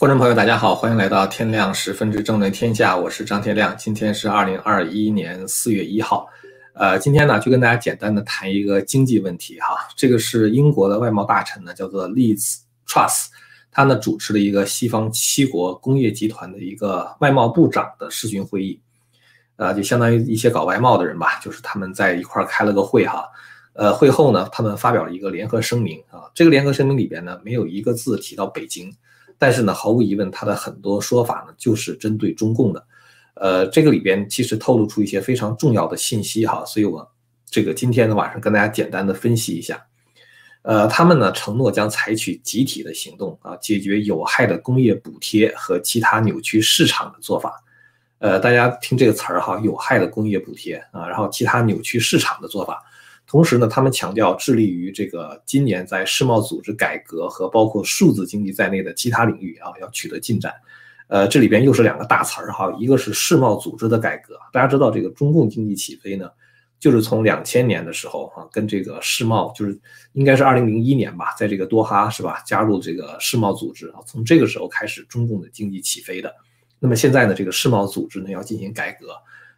观众朋友，大家好，欢迎来到天亮十分之正论天下，我是张天亮。今天是二零二一年四月一号，呃，今天呢就跟大家简单的谈一个经济问题哈。这个是英国的外贸大臣呢，叫做 Liz Truss，他呢主持了一个西方七国工业集团的一个外贸部长的视讯会议，呃，就相当于一些搞外贸的人吧，就是他们在一块开了个会哈。呃，会后呢，他们发表了一个联合声明啊，这个联合声明里边呢没有一个字提到北京。但是呢，毫无疑问，他的很多说法呢，就是针对中共的。呃，这个里边其实透露出一些非常重要的信息哈，所以我这个今天的晚上跟大家简单的分析一下。呃，他们呢承诺将采取集体的行动啊，解决有害的工业补贴和其他扭曲市场的做法。呃，大家听这个词儿哈，有害的工业补贴啊，然后其他扭曲市场的做法。同时呢，他们强调致力于这个今年在世贸组织改革和包括数字经济在内的其他领域啊，要取得进展。呃，这里边又是两个大词儿哈，一个是世贸组织的改革。大家知道这个中共经济起飞呢，就是从两千年的时候啊，跟这个世贸就是应该是二零零一年吧，在这个多哈是吧，加入这个世贸组织啊，从这个时候开始中共的经济起飞的。那么现在呢，这个世贸组织呢要进行改革。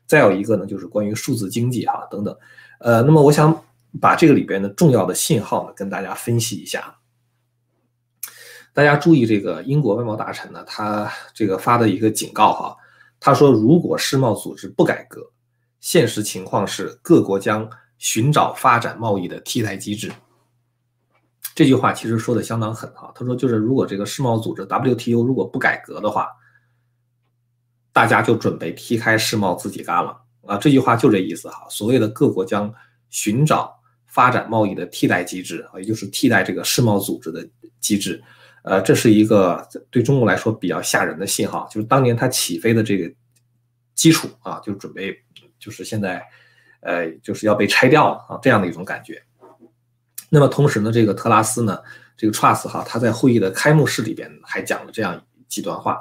再有一个呢，就是关于数字经济哈等等。呃，那么我想把这个里边的重要的信号呢，跟大家分析一下。大家注意，这个英国外贸大臣呢，他这个发的一个警告哈，他说，如果世贸组织不改革，现实情况是各国将寻找发展贸易的替代机制。这句话其实说的相当狠哈，他说就是如果这个世贸组织 WTO 如果不改革的话，大家就准备踢开世贸自己干了。啊，这句话就这意思哈。所谓的各国将寻找发展贸易的替代机制，也就是替代这个世贸组织的机制。呃，这是一个对中国来说比较吓人的信号，就是当年它起飞的这个基础啊，就准备就是现在，呃，就是要被拆掉了啊，这样的一种感觉。那么同时呢，这个特拉斯呢，这个 Trust 哈，他在会议的开幕式里边还讲了这样几段话，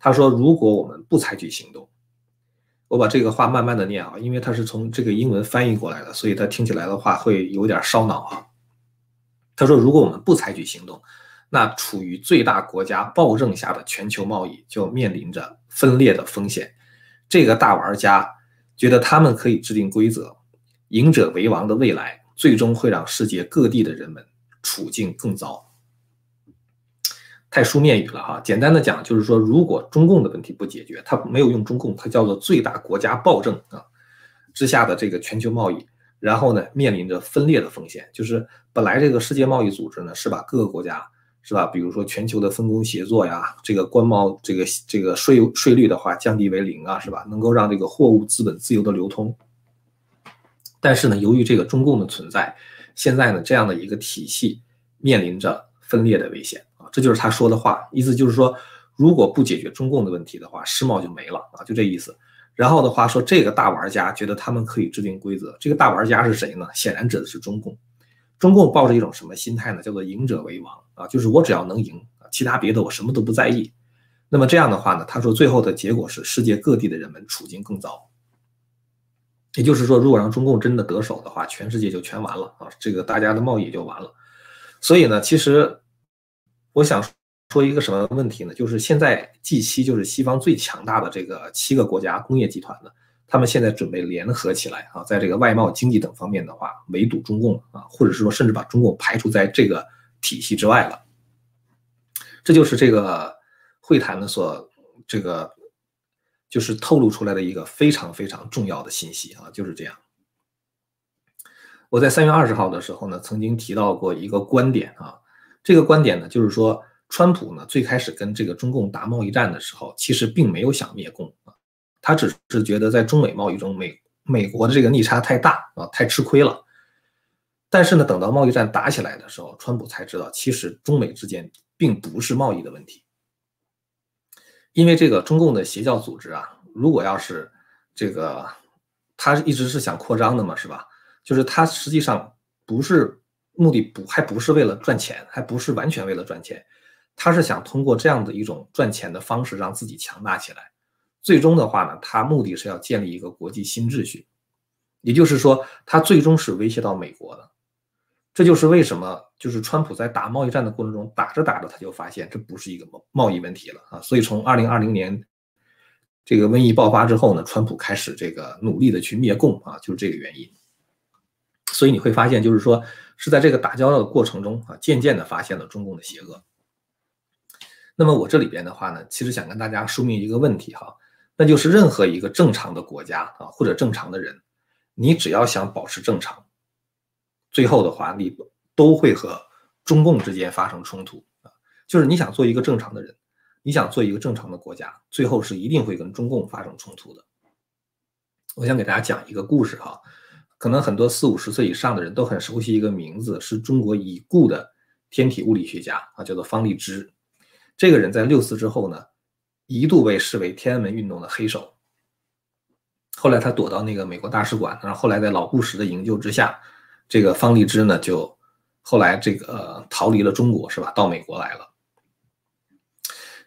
他说：“如果我们不采取行动。”我把这个话慢慢的念啊，因为它是从这个英文翻译过来的，所以它听起来的话会有点烧脑啊。他说，如果我们不采取行动，那处于最大国家暴政下的全球贸易就面临着分裂的风险。这个大玩家觉得他们可以制定规则，赢者为王的未来，最终会让世界各地的人们处境更糟。太书面语了哈，简单的讲就是说，如果中共的问题不解决，他没有用中共，他叫做最大国家暴政啊之下的这个全球贸易，然后呢面临着分裂的风险，就是本来这个世界贸易组织呢是把各个国家是吧，比如说全球的分工协作呀，这个关贸这个这个税税率的话降低为零啊，是吧，能够让这个货物资本自由的流通。但是呢，由于这个中共的存在，现在呢这样的一个体系面临着分裂的危险。这就是他说的话，意思就是说，如果不解决中共的问题的话，世贸就没了啊，就这意思。然后的话说，这个大玩家觉得他们可以制定规则，这个大玩家是谁呢？显然指的是中共。中共抱着一种什么心态呢？叫做赢者为王啊，就是我只要能赢，其他别的我什么都不在意。那么这样的话呢，他说最后的结果是世界各地的人们处境更糟。也就是说，如果让中共真的得手的话，全世界就全完了啊，这个大家的贸易就完了。所以呢，其实。我想说一个什么问题呢？就是现在 G7 就是西方最强大的这个七个国家工业集团呢，他们现在准备联合起来啊，在这个外贸、经济等方面的话，围堵中共啊，或者是说甚至把中共排除在这个体系之外了。这就是这个会谈的所这个就是透露出来的一个非常非常重要的信息啊，就是这样。我在三月二十号的时候呢，曾经提到过一个观点啊。这个观点呢，就是说，川普呢最开始跟这个中共打贸易战的时候，其实并没有想灭共啊，他只是觉得在中美贸易中，美美国的这个逆差太大啊，太吃亏了。但是呢，等到贸易战打起来的时候，川普才知道，其实中美之间并不是贸易的问题，因为这个中共的邪教组织啊，如果要是这个他一直是想扩张的嘛，是吧？就是他实际上不是。目的不还不是为了赚钱，还不是完全为了赚钱，他是想通过这样的一种赚钱的方式让自己强大起来。最终的话呢，他目的是要建立一个国际新秩序，也就是说，他最终是威胁到美国的。这就是为什么就是川普在打贸易战的过程中，打着打着他就发现这不是一个贸贸易问题了啊，所以从二零二零年这个瘟疫爆发之后呢，川普开始这个努力的去灭共啊，就是这个原因。所以你会发现，就是说是在这个打交道的过程中啊，渐渐的发现了中共的邪恶。那么我这里边的话呢，其实想跟大家说明一个问题哈，那就是任何一个正常的国家啊，或者正常的人，你只要想保持正常，最后的话你。都会和中共之间发生冲突啊！就是你想做一个正常的人，你想做一个正常的国家，最后是一定会跟中共发生冲突的。我想给大家讲一个故事哈，可能很多四五十岁以上的人都很熟悉一个名字，是中国已故的天体物理学家啊，叫做方励之。这个人在六四之后呢，一度被视为天安门运动的黑手。后来他躲到那个美国大使馆，然后后来在老布什的营救之下，这个方励之呢就。后来这个逃离了中国是吧？到美国来了。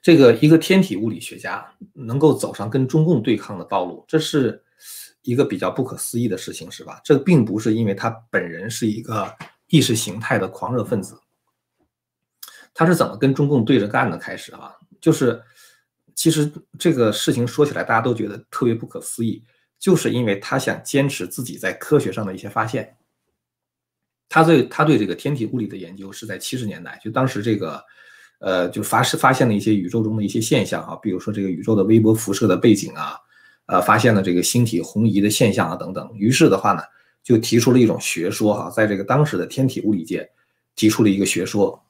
这个一个天体物理学家能够走上跟中共对抗的道路，这是一个比较不可思议的事情是吧？这并不是因为他本人是一个意识形态的狂热分子，他是怎么跟中共对着干的？开始啊，就是其实这个事情说起来大家都觉得特别不可思议，就是因为他想坚持自己在科学上的一些发现。他对他对这个天体物理的研究是在七十年代，就当时这个，呃，就发是发现了一些宇宙中的一些现象啊，比如说这个宇宙的微波辐射的背景啊，呃，发现了这个星体红移的现象啊等等。于是的话呢，就提出了一种学说哈，在这个当时的天体物理界提出了一个学说。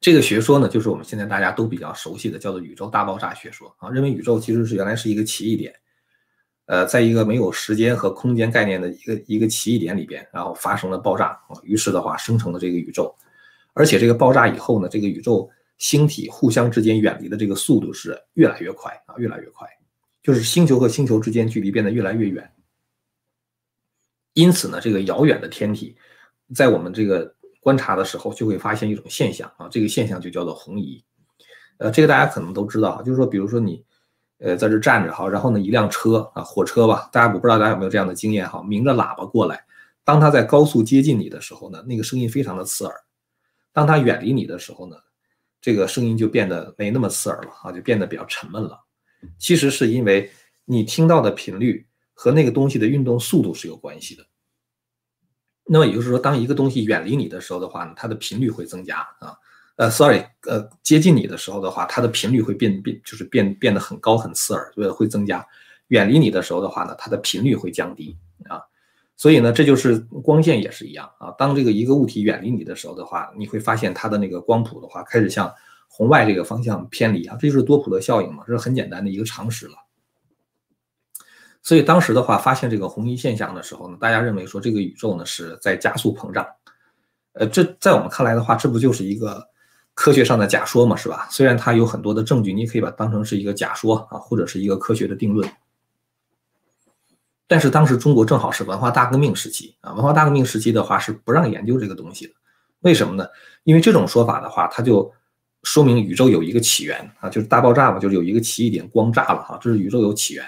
这个学说呢，就是我们现在大家都比较熟悉的，叫做宇宙大爆炸学说啊，认为宇宙其实是原来是一个奇异点。呃，在一个没有时间和空间概念的一个一个奇异点里边，然后发生了爆炸啊，于是的话生成了这个宇宙，而且这个爆炸以后呢，这个宇宙星体互相之间远离的这个速度是越来越快啊，越来越快，就是星球和星球之间距离变得越来越远。因此呢，这个遥远的天体，在我们这个观察的时候，就会发现一种现象啊，这个现象就叫做红移。呃，这个大家可能都知道，就是说，比如说你。呃，在这站着哈，然后呢，一辆车啊，火车吧，大家我不知道大家有没有这样的经验哈，鸣着喇叭过来，当它在高速接近你的时候呢，那个声音非常的刺耳；当它远离你的时候呢，这个声音就变得没那么刺耳了啊，就变得比较沉闷了。其实是因为你听到的频率和那个东西的运动速度是有关系的。那么也就是说，当一个东西远离你的时候的话呢，它的频率会增加啊。呃，sorry，呃，接近你的时候的话，它的频率会变变，就是变变得很高很刺耳，会会增加；远离你的时候的话呢，它的频率会降低啊。所以呢，这就是光线也是一样啊。当这个一个物体远离你的时候的话，你会发现它的那个光谱的话开始向红外这个方向偏离啊，这就是多普勒效应嘛，这是很简单的一个常识了。所以当时的话，发现这个红移现象的时候呢，大家认为说这个宇宙呢是在加速膨胀。呃，这在我们看来的话，这不就是一个？科学上的假说嘛，是吧？虽然它有很多的证据，你可以把它当成是一个假说啊，或者是一个科学的定论。但是当时中国正好是文化大革命时期啊，文化大革命时期的话是不让研究这个东西的。为什么呢？因为这种说法的话，它就说明宇宙有一个起源啊，就是大爆炸嘛，就是有一个奇异点光炸了哈，这是宇宙有起源。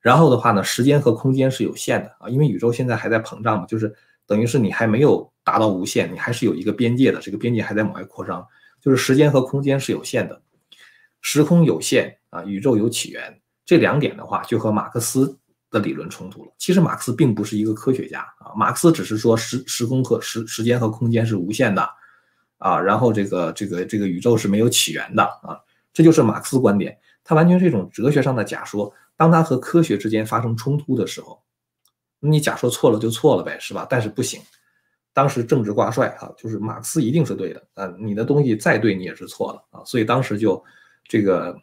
然后的话呢，时间和空间是有限的啊，因为宇宙现在还在膨胀嘛，就是等于是你还没有达到无限，你还是有一个边界的，这个边界还在往外扩张。就是时间和空间是有限的，时空有限啊，宇宙有起源，这两点的话就和马克思的理论冲突了。其实马克思并不是一个科学家啊，马克思只是说时时空和时时间和空间是无限的啊，然后这个这个这个宇宙是没有起源的啊，这就是马克思观点，它完全是一种哲学上的假说。当它和科学之间发生冲突的时候，你假说错了就错了呗，是吧？但是不行。当时政治挂帅啊，就是马克思一定是对的啊，你的东西再对你也是错的啊，所以当时就这个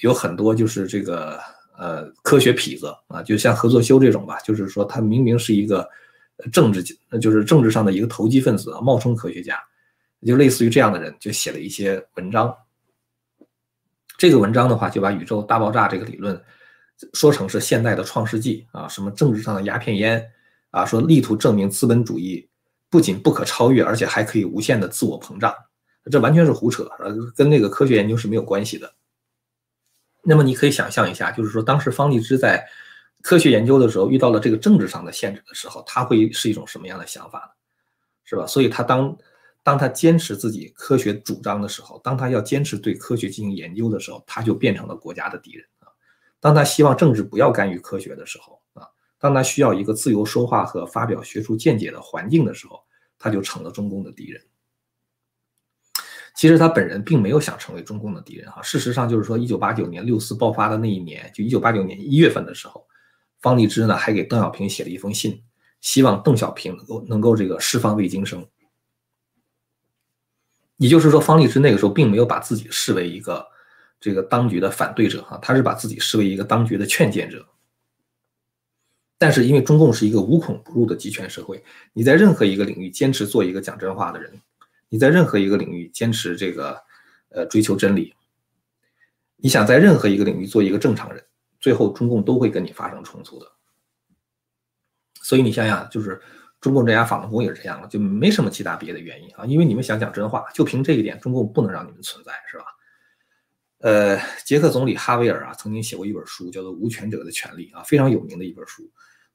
有很多就是这个呃科学痞子啊，就像何作修这种吧，就是说他明明是一个政治就是政治上的一个投机分子啊，冒充科学家，就类似于这样的人就写了一些文章。这个文章的话就把宇宙大爆炸这个理论说成是现代的创世纪啊，什么政治上的鸦片烟啊，说力图证明资本主义。不仅不可超越，而且还可以无限的自我膨胀，这完全是胡扯，跟那个科学研究是没有关系的。那么你可以想象一下，就是说当时方励之在科学研究的时候遇到了这个政治上的限制的时候，他会是一种什么样的想法呢？是吧？所以他当当他坚持自己科学主张的时候，当他要坚持对科学进行研究的时候，他就变成了国家的敌人啊。当他希望政治不要干预科学的时候啊，当他需要一个自由说话和发表学术见解的环境的时候，他就成了中共的敌人。其实他本人并没有想成为中共的敌人哈。事实上，就是说，一九八九年六四爆发的那一年，就一九八九年一月份的时候，方励之呢还给邓小平写了一封信，希望邓小平能够能够这个释放魏京生。也就是说，方励之那个时候并没有把自己视为一个这个当局的反对者哈，他是把自己视为一个当局的劝谏者。但是因为中共是一个无孔不入的集权社会，你在任何一个领域坚持做一个讲真话的人。你在任何一个领域坚持这个，呃，追求真理，你想在任何一个领域做一个正常人，最后中共都会跟你发生冲突的。所以你想想，就是中共这家法轮功也是这样的，就没什么其他别的原因啊，因为你们想讲真话，就凭这一点，中共不能让你们存在，是吧？呃，捷克总理哈维尔啊，曾经写过一本书，叫做《无权者的权利》啊，非常有名的一本书。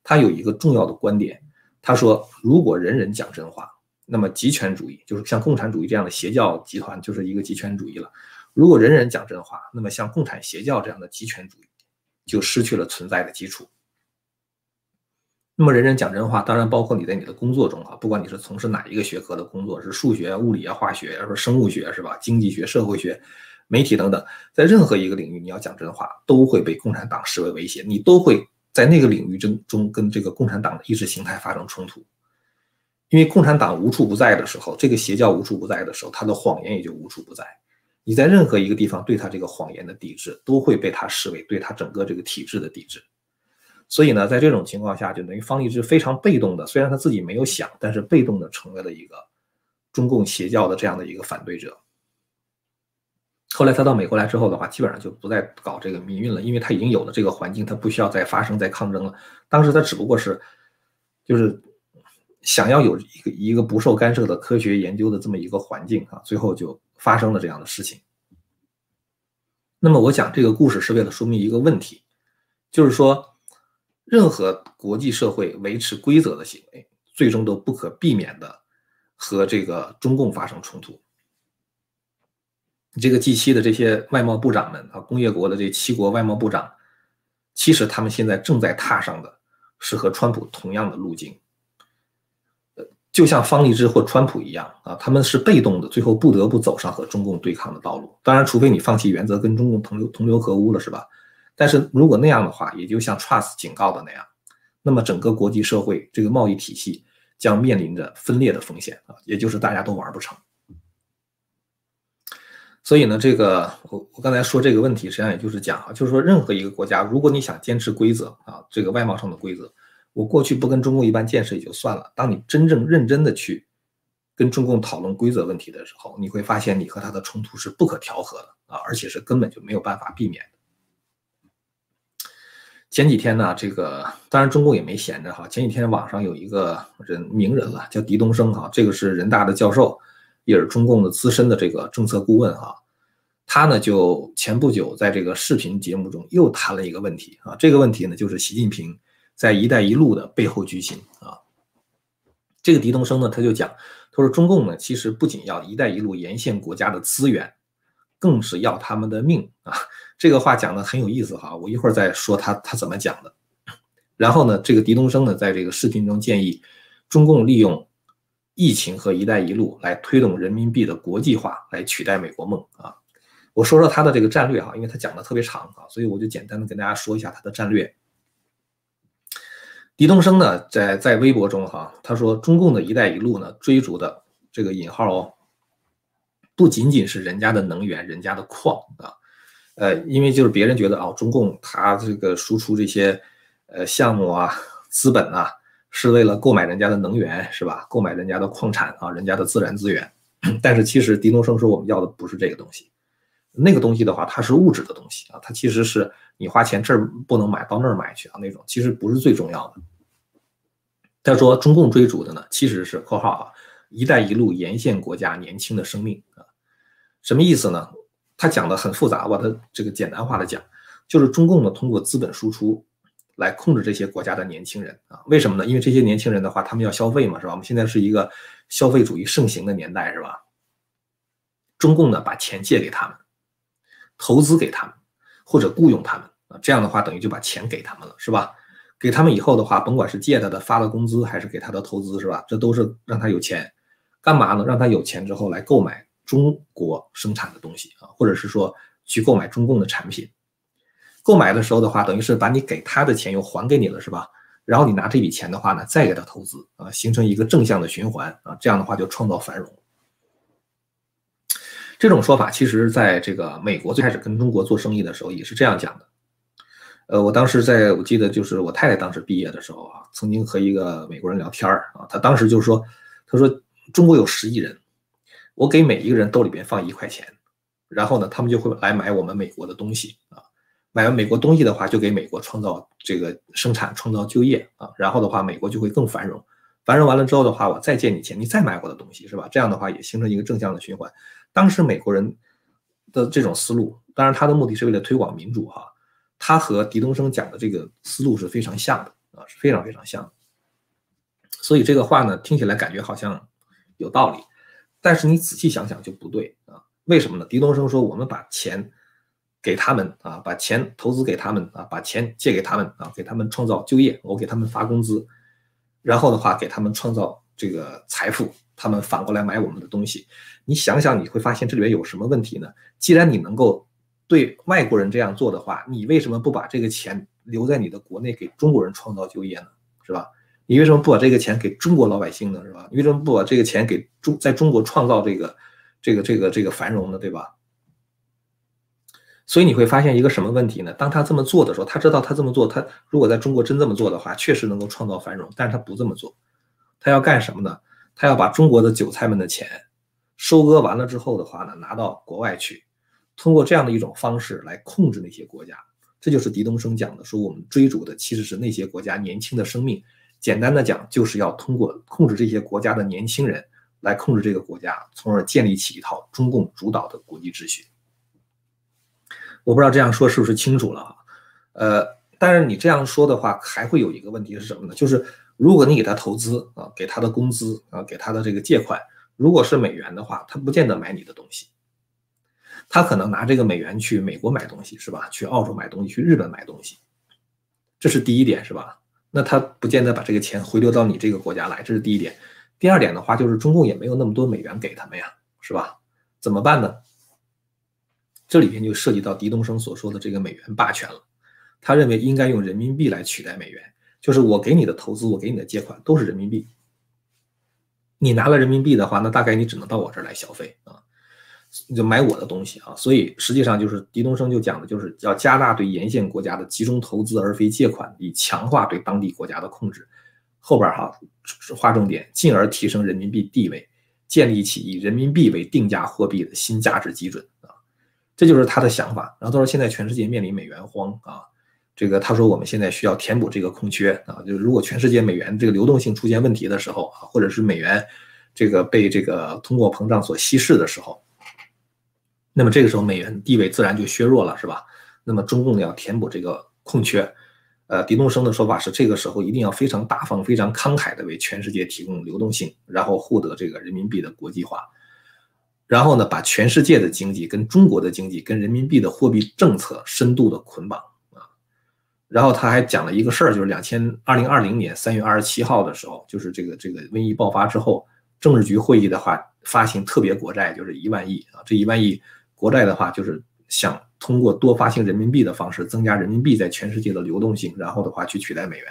他有一个重要的观点，他说，如果人人讲真话。那么极权主义就是像共产主义这样的邪教集团，就是一个极权主义了。如果人人讲真话，那么像共产邪教这样的极权主义就失去了存在的基础。那么人人讲真话，当然包括你在你的工作中啊，不管你是从事哪一个学科的工作，是数学、物理啊、化学，说生物学是吧？经济学、社会学、媒体等等，在任何一个领域，你要讲真话，都会被共产党视为威胁，你都会在那个领域中中跟这个共产党的意识形态发生冲突。因为共产党无处不在的时候，这个邪教无处不在的时候，他的谎言也就无处不在。你在任何一个地方对他这个谎言的抵制，都会被他视为对他整个这个体制的抵制。所以呢，在这种情况下，就等于方励之非常被动的，虽然他自己没有想，但是被动的成为了一个中共邪教的这样的一个反对者。后来他到美国来之后的话，基本上就不再搞这个民运了，因为他已经有了这个环境，他不需要再发生再抗争了。当时他只不过是，就是。想要有一个一个不受干涉的科学研究的这么一个环境啊，最后就发生了这样的事情。那么我讲这个故事是为了说明一个问题，就是说，任何国际社会维持规则的行为，最终都不可避免的和这个中共发生冲突。这个 G7 的这些外贸部长们啊，工业国的这七国外贸部长，其实他们现在正在踏上的是和川普同样的路径。就像方励之或川普一样啊，他们是被动的，最后不得不走上和中共对抗的道路。当然，除非你放弃原则，跟中共同流同流合污了，是吧？但是如果那样的话，也就像 Trust 警告的那样，那么整个国际社会这个贸易体系将面临着分裂的风险啊，也就是大家都玩不成。所以呢，这个我我刚才说这个问题，实际上也就是讲啊，就是说任何一个国家，如果你想坚持规则啊，这个外贸上的规则。我过去不跟中共一般见识也就算了，当你真正认真的去跟中共讨论规则问题的时候，你会发现你和他的冲突是不可调和的啊，而且是根本就没有办法避免。前几天呢，这个当然中共也没闲着哈，前几天网上有一个人名人了，叫狄东升哈，这个是人大的教授，也是中共的资深的这个政策顾问哈，他呢就前不久在这个视频节目中又谈了一个问题啊，这个问题呢就是习近平。在“一带一路”的背后居心啊，这个狄东升呢，他就讲，他说中共呢，其实不仅要“一带一路”沿线国家的资源，更是要他们的命啊。这个话讲的很有意思哈，我一会儿再说他他怎么讲的。然后呢，这个狄东升呢，在这个视频中建议，中共利用疫情和“一带一路”来推动人民币的国际化，来取代美国梦啊。我说说他的这个战略哈，因为他讲的特别长啊，所以我就简单的跟大家说一下他的战略。狄东升呢，在在微博中哈，他说中共的一带一路呢，追逐的这个引号哦，不仅仅是人家的能源、人家的矿啊，呃，因为就是别人觉得啊，中共他这个输出这些呃项目啊、资本啊，是为了购买人家的能源是吧？购买人家的矿产啊、人家的自然资源。但是其实狄东升说，我们要的不是这个东西，那个东西的话，它是物质的东西啊，它其实是。你花钱这儿不能买到那儿买去啊，那种其实不是最重要的。他说中共追逐的呢，其实是（括号啊）“一带一路”沿线国家年轻的生命啊，什么意思呢？他讲的很复杂，把它这个简单化的讲，就是中共呢通过资本输出来控制这些国家的年轻人啊？为什么呢？因为这些年轻人的话，他们要消费嘛，是吧？我们现在是一个消费主义盛行的年代，是吧？中共呢，把钱借给他们，投资给他们，或者雇佣他们啊，这样的话等于就把钱给他们了，是吧？给他们以后的话，甭管是借他的、发的工资，还是给他的投资，是吧？这都是让他有钱，干嘛呢？让他有钱之后来购买中国生产的东西啊，或者是说去购买中共的产品。购买的时候的话，等于是把你给他的钱又还给你了，是吧？然后你拿这笔钱的话呢，再给他投资啊，形成一个正向的循环啊，这样的话就创造繁荣。这种说法其实在这个美国最开始跟中国做生意的时候也是这样讲的。呃，我当时在我记得就是我太太当时毕业的时候啊，曾经和一个美国人聊天啊，他当时就说，他说中国有十亿人，我给每一个人兜里边放一块钱，然后呢，他们就会来买我们美国的东西啊。买完美国东西的话，就给美国创造这个生产、创造就业啊，然后的话，美国就会更繁荣。繁荣完了之后的话，我再借你钱，你再买我的东西，是吧？这样的话也形成一个正向的循环。当时美国人的这种思路，当然他的目的是为了推广民主哈，他和狄东升讲的这个思路是非常像的啊，是非常非常像的。所以这个话呢，听起来感觉好像有道理，但是你仔细想想就不对啊？为什么呢？狄东升说我们把钱。给他们啊，把钱投资给他们啊，把钱借给他们啊，给他们创造就业，我给他们发工资，然后的话给他们创造这个财富，他们反过来买我们的东西。你想想，你会发现这里面有什么问题呢？既然你能够对外国人这样做的话，你为什么不把这个钱留在你的国内给中国人创造就业呢？是吧？你为什么不把这个钱给中国老百姓呢？是吧？你为什么不把这个钱给中在中国创造这个这个这个这个繁荣呢？对吧？所以你会发现一个什么问题呢？当他这么做的时候，他知道他这么做，他如果在中国真这么做的话，确实能够创造繁荣。但是他不这么做，他要干什么呢？他要把中国的韭菜们的钱收割完了之后的话呢，拿到国外去，通过这样的一种方式来控制那些国家。这就是狄东升讲的，说我们追逐的其实是那些国家年轻的生命。简单的讲，就是要通过控制这些国家的年轻人来控制这个国家，从而建立起一套中共主导的国际秩序。我不知道这样说是不是清楚了啊？呃，但是你这样说的话，还会有一个问题是什么呢？就是如果你给他投资啊，给他的工资啊，给他的这个借款，如果是美元的话，他不见得买你的东西，他可能拿这个美元去美国买东西，是吧？去澳洲买东西，去日本买东西，这是第一点，是吧？那他不见得把这个钱回流到你这个国家来，这是第一点。第二点的话，就是中共也没有那么多美元给他们呀，是吧？怎么办呢？这里边就涉及到狄东升所说的这个美元霸权了。他认为应该用人民币来取代美元，就是我给你的投资，我给你的借款都是人民币。你拿了人民币的话，那大概你只能到我这儿来消费啊，就买我的东西啊。所以实际上就是狄东升就讲的就是要加大对沿线国家的集中投资而非借款，以强化对当地国家的控制。后边哈划重点，进而提升人民币地位，建立起以人民币为定价货币的新价值基准啊。这就是他的想法，然后他说现在全世界面临美元荒啊，这个他说我们现在需要填补这个空缺啊，就是如果全世界美元这个流动性出现问题的时候啊，或者是美元这个被这个通货膨胀所稀释的时候，那么这个时候美元地位自然就削弱了，是吧？那么中共要填补这个空缺，呃，狄东升的说法是这个时候一定要非常大方、非常慷慨的为全世界提供流动性，然后获得这个人民币的国际化。然后呢，把全世界的经济跟中国的经济、跟人民币的货币政策深度的捆绑啊。然后他还讲了一个事儿，就是两千二零二零年三月二十七号的时候，就是这个这个瘟疫爆发之后，政治局会议的话发行特别国债，就是一万亿啊。这一万亿国债的话，就是想通过多发行人民币的方式，增加人民币在全世界的流动性，然后的话去取代美元。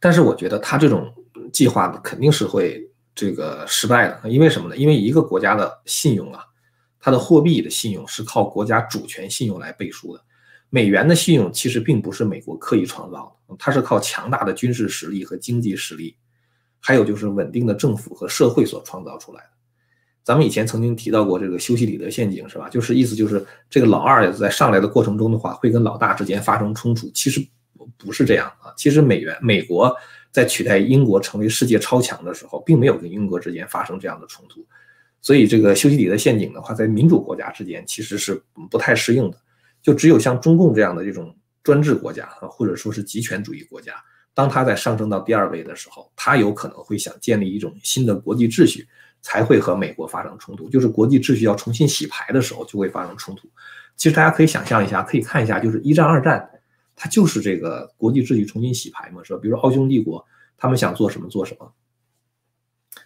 但是我觉得他这种计划，肯定是会。这个失败的，因为什么呢？因为一个国家的信用啊，它的货币的信用是靠国家主权信用来背书的。美元的信用其实并不是美国刻意创造的，它是靠强大的军事实力和经济实力，还有就是稳定的政府和社会所创造出来的。咱们以前曾经提到过这个修昔底德陷阱，是吧？就是意思就是这个老二在上来的过程中的话，会跟老大之间发生冲突。其实不是这样啊，其实美元美国。在取代英国成为世界超强的时候，并没有跟英国之间发生这样的冲突，所以这个修昔底德陷阱的话，在民主国家之间其实是不太适应的。就只有像中共这样的这种专制国家啊，或者说是极权主义国家，当它在上升到第二位的时候，它有可能会想建立一种新的国际秩序，才会和美国发生冲突。就是国际秩序要重新洗牌的时候，就会发生冲突。其实大家可以想象一下，可以看一下，就是一战、二战，它就是这个国际秩序重新洗牌嘛，是吧？比如奥匈帝国，他们想做什么做什么。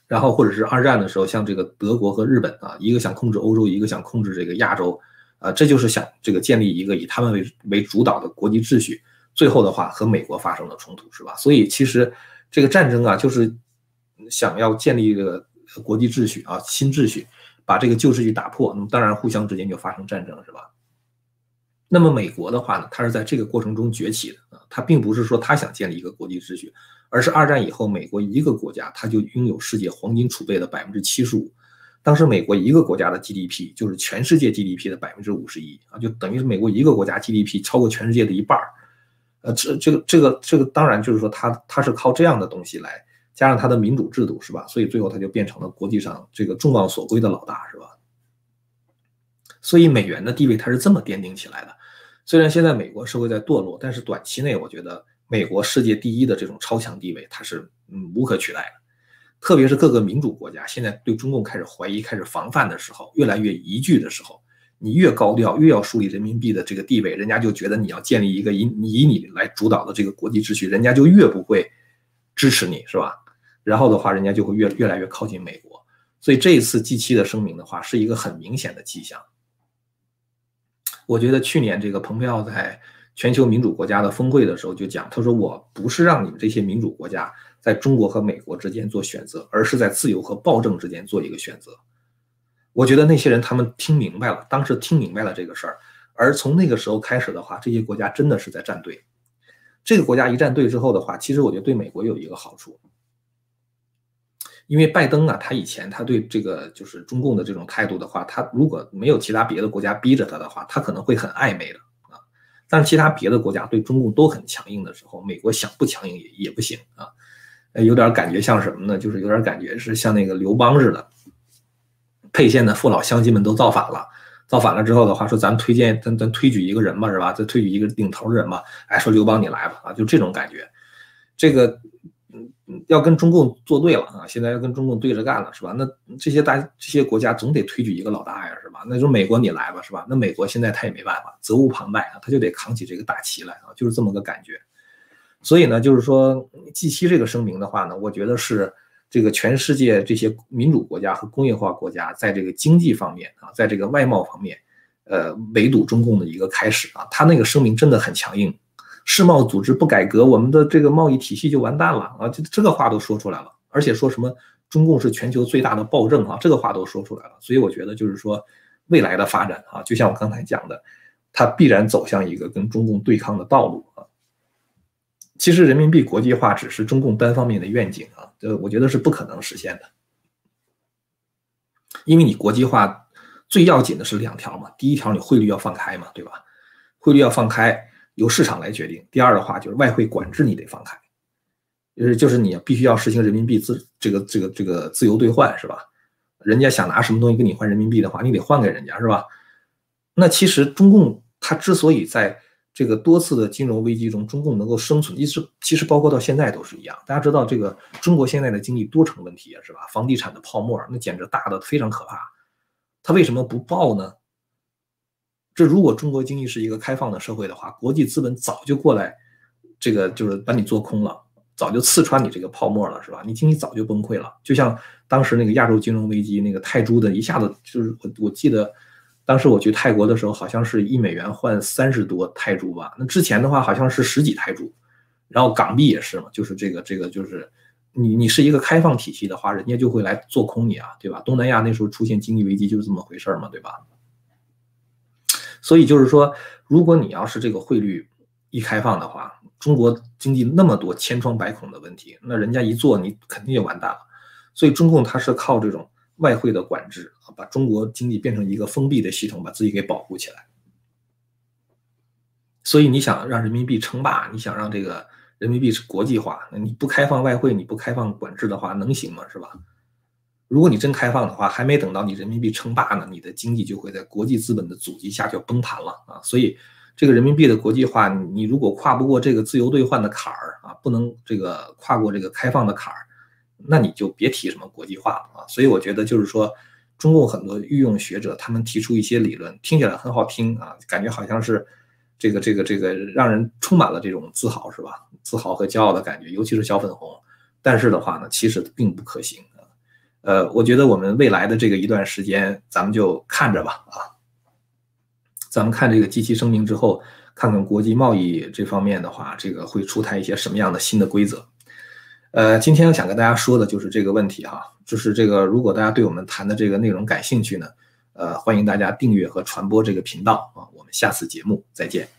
然后或者是二战的时候，像这个德国和日本啊，一个想控制欧洲，一个想控制这个亚洲，啊，这就是想这个建立一个以他们为为主导的国际秩序。最后的话和美国发生了冲突，是吧？所以其实这个战争啊，就是想要建立一个国际秩序啊，新秩序，把这个旧秩序打破。那么当然互相之间就发生战争，是吧？那么美国的话呢，它是在这个过程中崛起的啊，它并不是说它想建立一个国际秩序。而是二战以后，美国一个国家，它就拥有世界黄金储备的百分之七十五。当时美国一个国家的 GDP 就是全世界 GDP 的百分之五十一啊，就等于是美国一个国家 GDP 超过全世界的一半儿。呃，这这个这个这个当然就是说，它它是靠这样的东西来加上它的民主制度，是吧？所以最后它就变成了国际上这个众望所归的老大，是吧？所以美元的地位它是这么奠定起来的。虽然现在美国社会在堕落，但是短期内我觉得。美国世界第一的这种超强地位，它是嗯无可取代的。特别是各个民主国家现在对中共开始怀疑、开始防范的时候，越来越疑惧的时候，你越高调，越要树立人民币的这个地位，人家就觉得你要建立一个以以你来主导的这个国际秩序，人家就越不会支持你，是吧？然后的话，人家就会越越来越靠近美国。所以这一次 G7 的声明的话，是一个很明显的迹象。我觉得去年这个蓬佩奥在。全球民主国家的峰会的时候就讲，他说我不是让你们这些民主国家在中国和美国之间做选择，而是在自由和暴政之间做一个选择。我觉得那些人他们听明白了，当时听明白了这个事儿，而从那个时候开始的话，这些国家真的是在站队。这个国家一站队之后的话，其实我觉得对美国有一个好处，因为拜登啊，他以前他对这个就是中共的这种态度的话，他如果没有其他别的国家逼着他的话，他可能会很暧昧的啊。但是其他别的国家对中共都很强硬的时候，美国想不强硬也也不行啊，有点感觉像什么呢？就是有点感觉是像那个刘邦似的，沛县的父老乡亲们都造反了，造反了之后的话说，咱推荐咱咱推举一个人吧，是吧？再推举一个领头的人吧，哎，说刘邦你来吧，啊，就这种感觉，这个。要跟中共作对了啊！现在要跟中共对着干了，是吧？那这些大这些国家总得推举一个老大呀，是吧？那就美国你来吧，是吧？那美国现在他也没办法，责无旁贷啊，他就得扛起这个大旗来啊，就是这么个感觉。所以呢，就是说 G7 这个声明的话呢，我觉得是这个全世界这些民主国家和工业化国家在这个经济方面啊，在这个外贸方面，呃，围堵中共的一个开始啊。他那个声明真的很强硬。世贸组织不改革，我们的这个贸易体系就完蛋了啊！这这个话都说出来了，而且说什么中共是全球最大的暴政啊，这个话都说出来了。所以我觉得就是说，未来的发展啊，就像我刚才讲的，它必然走向一个跟中共对抗的道路啊。其实人民币国际化只是中共单方面的愿景啊，这我觉得是不可能实现的，因为你国际化最要紧的是两条嘛，第一条你汇率要放开嘛，对吧？汇率要放开。由市场来决定。第二的话就是外汇管制，你得放开，就是就是你必须要实行人民币自这个这个这个自由兑换，是吧？人家想拿什么东西跟你换人民币的话，你得换给人家，是吧？那其实中共它之所以在这个多次的金融危机中，中共能够生存，一直其实包括到现在都是一样。大家知道这个中国现在的经济多成问题啊，是吧？房地产的泡沫那简直大的非常可怕，它为什么不爆呢？这如果中国经济是一个开放的社会的话，国际资本早就过来，这个就是把你做空了，早就刺穿你这个泡沫了，是吧？你经济早就崩溃了。就像当时那个亚洲金融危机，那个泰铢的一下子就是我我记得，当时我去泰国的时候，好像是一美元换三十多泰铢吧。那之前的话好像是十几泰铢，然后港币也是嘛，就是这个这个就是你你是一个开放体系的话，人家就会来做空你啊，对吧？东南亚那时候出现经济危机就是这么回事嘛，对吧？所以就是说，如果你要是这个汇率一开放的话，中国经济那么多千疮百孔的问题，那人家一做你肯定就完蛋了。所以中共它是靠这种外汇的管制，把中国经济变成一个封闭的系统，把自己给保护起来。所以你想让人民币称霸，你想让这个人民币是国际化，那你不开放外汇，你不开放管制的话，能行吗？是吧？如果你真开放的话，还没等到你人民币称霸呢，你的经济就会在国际资本的阻击下就崩盘了啊！所以这个人民币的国际化，你如果跨不过这个自由兑换的坎儿啊，不能这个跨过这个开放的坎儿，那你就别提什么国际化了啊。所以我觉得就是说，中共很多御用学者他们提出一些理论，听起来很好听啊，感觉好像是这个这个这个让人充满了这种自豪是吧？自豪和骄傲的感觉，尤其是小粉红。但是的话呢，其实并不可行。呃，我觉得我们未来的这个一段时间，咱们就看着吧啊。咱们看这个机器声明之后，看看国际贸易这方面的话，这个会出台一些什么样的新的规则？呃，今天想跟大家说的就是这个问题哈，就是这个如果大家对我们谈的这个内容感兴趣呢，呃，欢迎大家订阅和传播这个频道啊，我们下次节目再见。